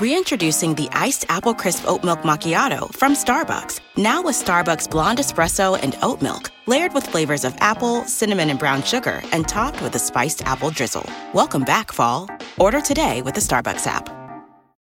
Reintroducing the iced apple crisp oat milk macchiato from Starbucks. Now with Starbucks blonde espresso and oat milk, layered with flavors of apple, cinnamon, and brown sugar, and topped with a spiced apple drizzle. Welcome back, fall. Order today with the Starbucks app.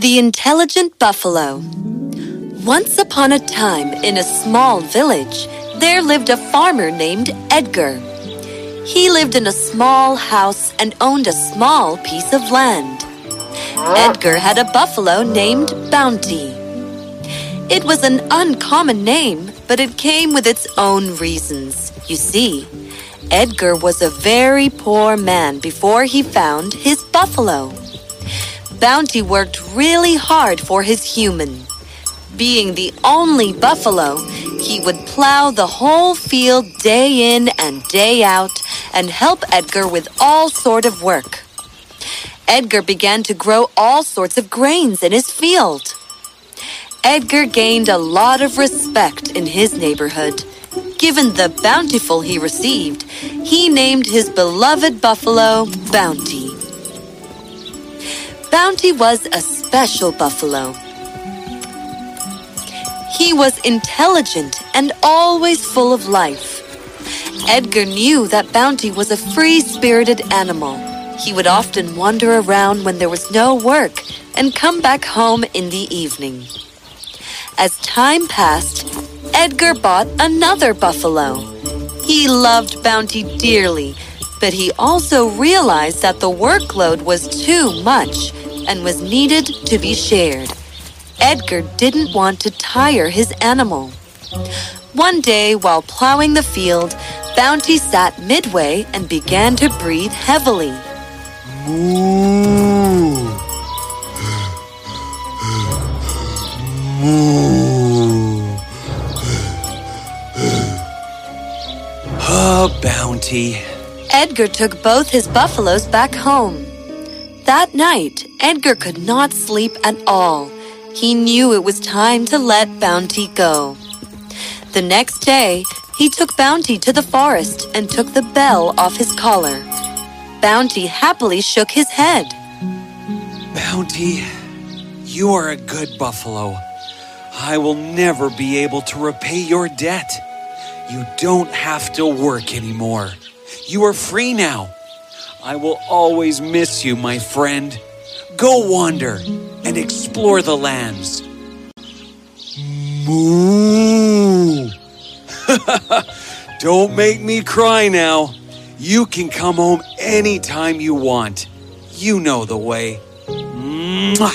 The Intelligent Buffalo. Once upon a time, in a small village, there lived a farmer named Edgar. He lived in a small house and owned a small piece of land. Edgar had a buffalo named Bounty. It was an uncommon name, but it came with its own reasons. You see, Edgar was a very poor man before he found his buffalo. Bounty worked really hard for his human. Being the only buffalo, he would plow the whole field day in and day out and help Edgar with all sort of work. Edgar began to grow all sorts of grains in his field. Edgar gained a lot of respect in his neighborhood. Given the bountiful he received, he named his beloved buffalo Bounty. Bounty was a special buffalo. He was intelligent and always full of life. Edgar knew that Bounty was a free spirited animal. He would often wander around when there was no work and come back home in the evening. As time passed, Edgar bought another buffalo. He loved Bounty dearly, but he also realized that the workload was too much and was needed to be shared. Edgar didn't want to tire his animal. One day, while plowing the field, Bounty sat midway and began to breathe heavily. Oh, Bounty. Edgar took both his buffaloes back home. That night, Edgar could not sleep at all. He knew it was time to let Bounty go. The next day, he took Bounty to the forest and took the bell off his collar. Bounty happily shook his head. Bounty, you are a good buffalo. I will never be able to repay your debt. You don't have to work anymore. You are free now. I will always miss you, my friend. Go wander and explore the lands. Moo! Don't make me cry now. You can come home anytime you want. You know the way. Mwah!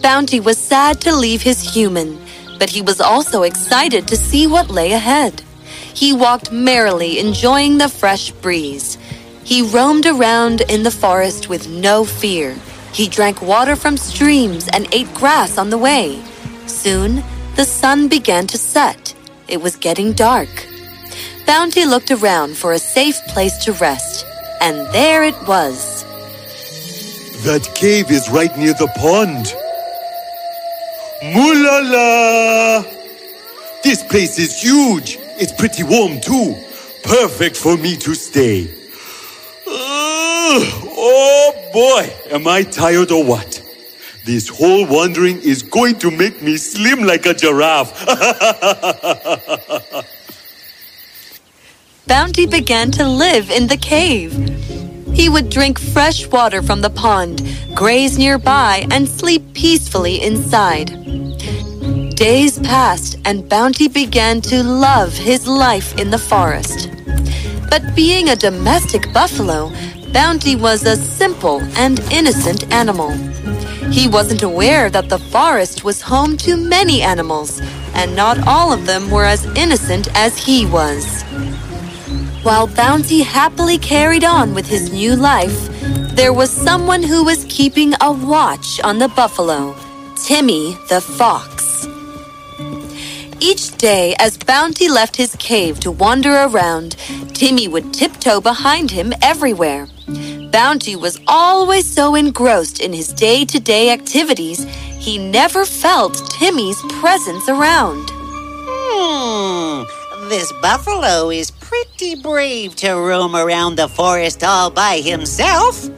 Bounty was sad to leave his human, but he was also excited to see what lay ahead. He walked merrily, enjoying the fresh breeze. He roamed around in the forest with no fear. He drank water from streams and ate grass on the way. Soon, the sun began to set. It was getting dark. Bounty looked around for a safe place to rest, and there it was. That cave is right near the pond. Moolala! This place is huge. It's pretty warm too. Perfect for me to stay. Oh boy, am I tired or what? This whole wandering is going to make me slim like a giraffe. Bounty began to live in the cave. He would drink fresh water from the pond, graze nearby, and sleep peacefully inside. Days passed, and Bounty began to love his life in the forest. But being a domestic buffalo, Bounty was a simple and innocent animal. He wasn't aware that the forest was home to many animals, and not all of them were as innocent as he was. While Bounty happily carried on with his new life, there was someone who was keeping a watch on the buffalo Timmy the fox. Each day, as Bounty left his cave to wander around, Timmy would tiptoe behind him everywhere. Bounty was always so engrossed in his day to day activities, he never felt Timmy's presence around. Hmm, this buffalo is pretty brave to roam around the forest all by himself.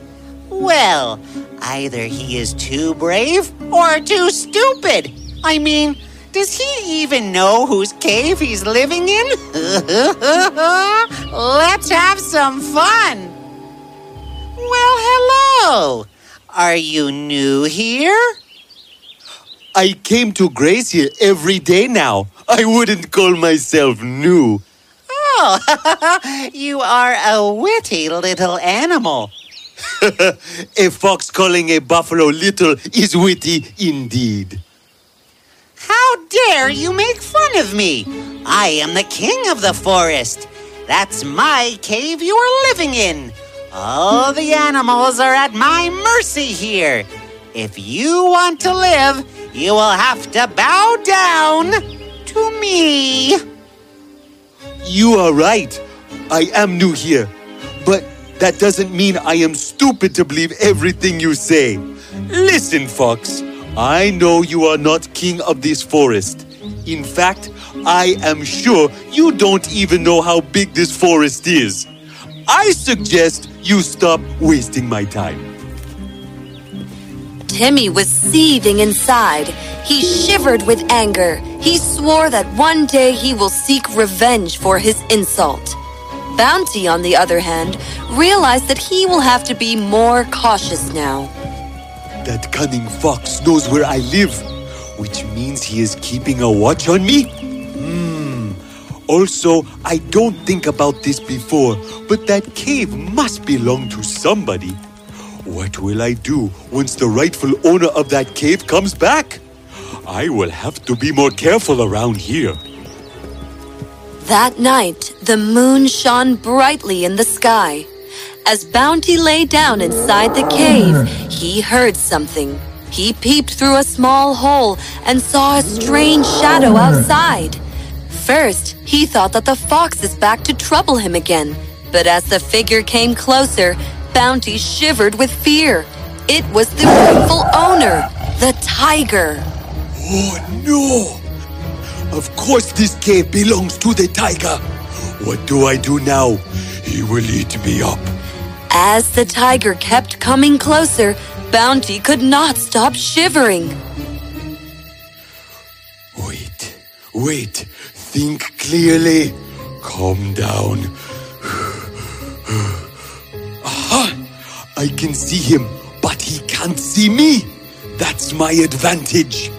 Well, either he is too brave or too stupid. I mean, does he even know whose cave he's living in? Let's have some fun. Well, hello. Are you new here? I came to graze here every day now. I wouldn't call myself new. Oh, you are a witty little animal. a fox calling a buffalo little is witty indeed. How dare you make fun of me? I am the king of the forest. That's my cave you are living in. All the animals are at my mercy here. If you want to live, you will have to bow down to me. You are right. I am new here. But that doesn't mean I am stupid to believe everything you say. Listen, Fox. I know you are not king of this forest. In fact, I am sure you don't even know how big this forest is. I suggest you stop wasting my time. Timmy was seething inside. He shivered with anger. He swore that one day he will seek revenge for his insult. Bounty, on the other hand, realized that he will have to be more cautious now. That cunning fox knows where I live, which means he is keeping a watch on me? Hmm. Also, I don't think about this before, but that cave must belong to somebody. What will I do once the rightful owner of that cave comes back? I will have to be more careful around here. That night, the moon shone brightly in the sky. As Bounty lay down inside the cave, mm. he heard something. He peeped through a small hole and saw a strange shadow mm. outside. First, he thought that the fox is back to trouble him again. But as the figure came closer, Bounty shivered with fear. It was the rightful owner, the tiger. Oh no! Of course this cave belongs to the tiger. What do I do now? He will eat me up. As the tiger kept coming closer, Bounty could not stop shivering. Wait, wait, think clearly. Calm down. Aha! I can see him, but he can't see me. That's my advantage.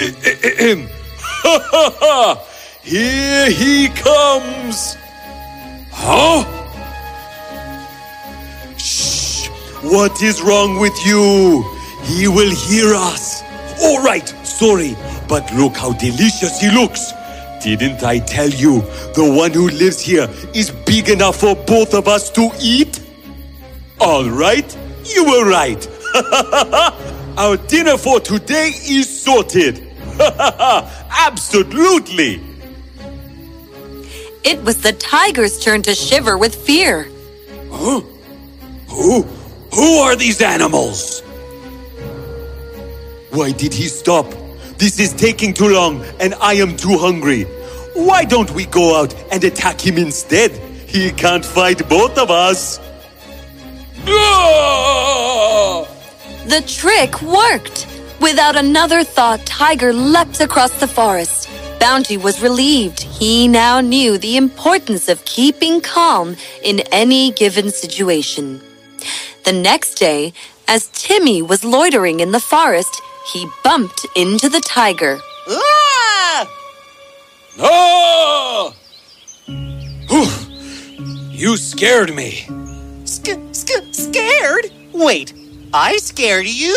Ha ha ha! Here he comes! Huh? What is wrong with you? He will hear us. All right, sorry, but look how delicious he looks. Didn't I tell you the one who lives here is big enough for both of us to eat? All right, you were right. Our dinner for today is sorted. Absolutely. It was the tiger's turn to shiver with fear. Huh? Who? Who are these animals? Why did he stop? This is taking too long and I am too hungry. Why don't we go out and attack him instead? He can't fight both of us. The trick worked. Without another thought, Tiger leapt across the forest. Bounty was relieved. He now knew the importance of keeping calm in any given situation. The next day, as Timmy was loitering in the forest, he bumped into the tiger. Ah! Ah! you scared me. Sc- sc- scared? Wait, I scared you?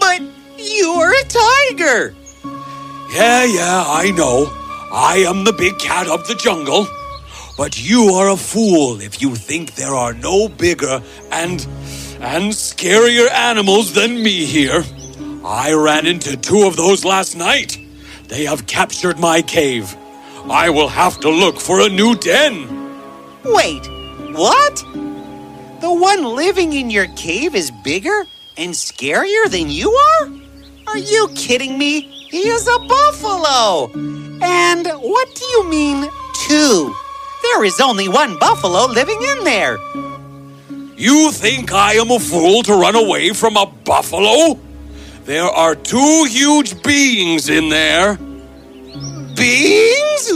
But you're a tiger. Yeah, yeah, I know. I am the big cat of the jungle. But you are a fool if you think there are no bigger and and scarier animals than me here. I ran into two of those last night. They have captured my cave. I will have to look for a new den. Wait, what? The one living in your cave is bigger and scarier than you are? Are you kidding me? He is a buffalo. And what do you mean, two? There is only one buffalo living in there. You think I am a fool to run away from a buffalo? There are two huge beings in there. Beings?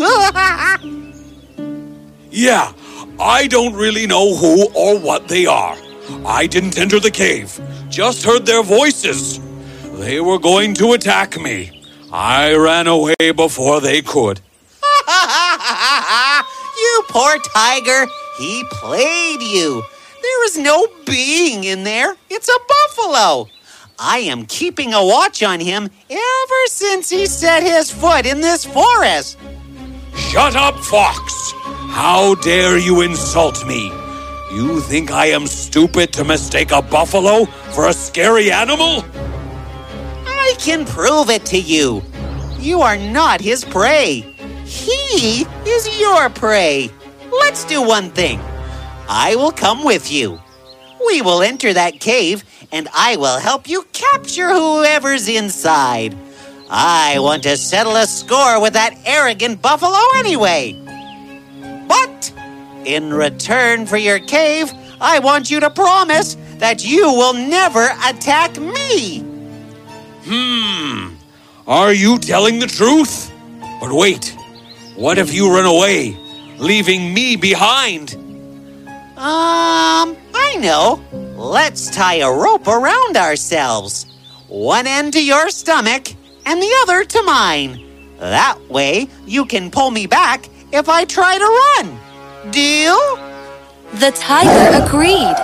yeah, I don't really know who or what they are. I didn't enter the cave, just heard their voices. They were going to attack me. I ran away before they could. you poor tiger. He played you. There is no being in there. It's a buffalo. I am keeping a watch on him ever since he set his foot in this forest. Shut up, Fox! How dare you insult me? You think I am stupid to mistake a buffalo for a scary animal? I can prove it to you. You are not his prey. He is your prey. Let's do one thing. I will come with you. We will enter that cave and I will help you capture whoever's inside. I want to settle a score with that arrogant buffalo anyway. But in return for your cave, I want you to promise that you will never attack me. Hmm. Are you telling the truth? But wait, what if you run away, leaving me behind? Um, I know. Let's tie a rope around ourselves. One end to your stomach and the other to mine. That way you can pull me back if I try to run. Deal? The tiger agreed.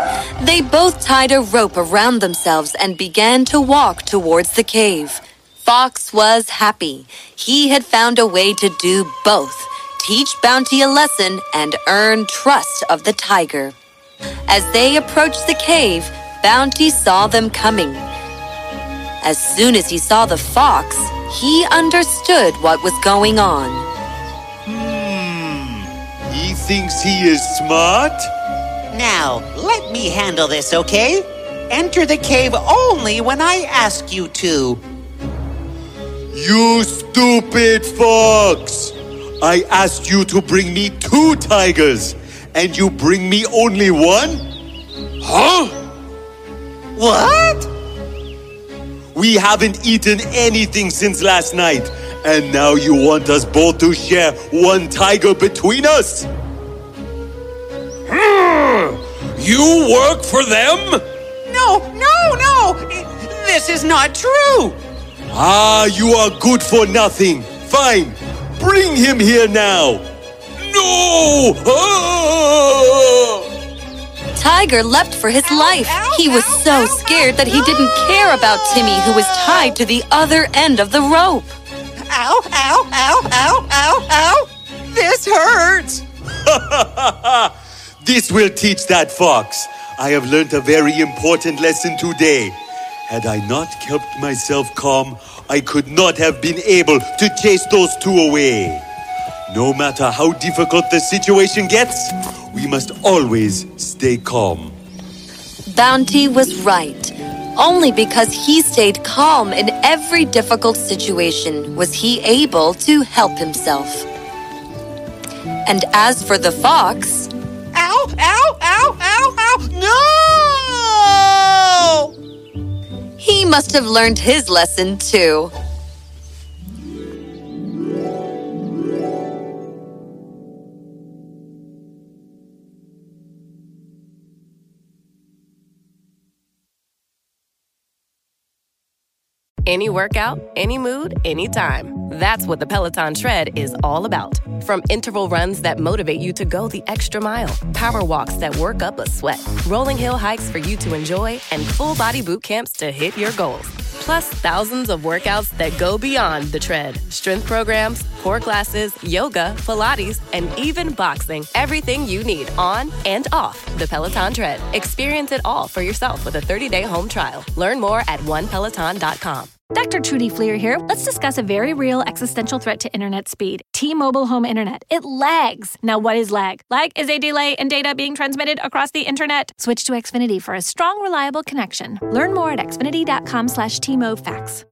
They both tied a rope around themselves and began to walk towards the cave. Fox was happy. He had found a way to do both teach Bounty a lesson and earn trust of the tiger. As they approached the cave, Bounty saw them coming. As soon as he saw the fox, he understood what was going on. Hmm. He thinks he is smart? Now, let me handle this, okay? Enter the cave only when I ask you to. You stupid fox! I asked you to bring me two tigers, and you bring me only one? Huh? What? We haven't eaten anything since last night, and now you want us both to share one tiger between us? You work for them? No, no, no! This is not true! Ah, you are good for nothing. Fine, bring him here now. No! Ah! Tiger leapt for his life. He was so scared that he didn't care about Timmy, who was tied to the other end of the rope. Ow, ow, ow, ow, ow, ow! This hurts! this will teach that fox. I have learned a very important lesson today. Had I not kept myself calm, I could not have been able to chase those two away. No matter how difficult the situation gets, we must always stay calm. Bounty was right. Only because he stayed calm in every difficult situation was he able to help himself. And as for the fox, Ow, ow, ow, ow, ow! No! Must have learned his lesson too. Any workout, any mood, anytime. That's what the Peloton Tread is all about. From interval runs that motivate you to go the extra mile, power walks that work up a sweat, rolling hill hikes for you to enjoy, and full body boot camps to hit your goals. Plus, thousands of workouts that go beyond the tread strength programs, core classes, yoga, Pilates, and even boxing. Everything you need on and off the Peloton Tread. Experience it all for yourself with a 30 day home trial. Learn more at onepeloton.com. Dr. Trudy Fleer here. Let's discuss a very real existential threat to internet speed T-Mobile Home Internet. It lags. Now, what is lag? Lag is a delay in data being transmitted across the internet. Switch to Xfinity for a strong, reliable connection. Learn more at xfinity.com slash T-Mobile facts.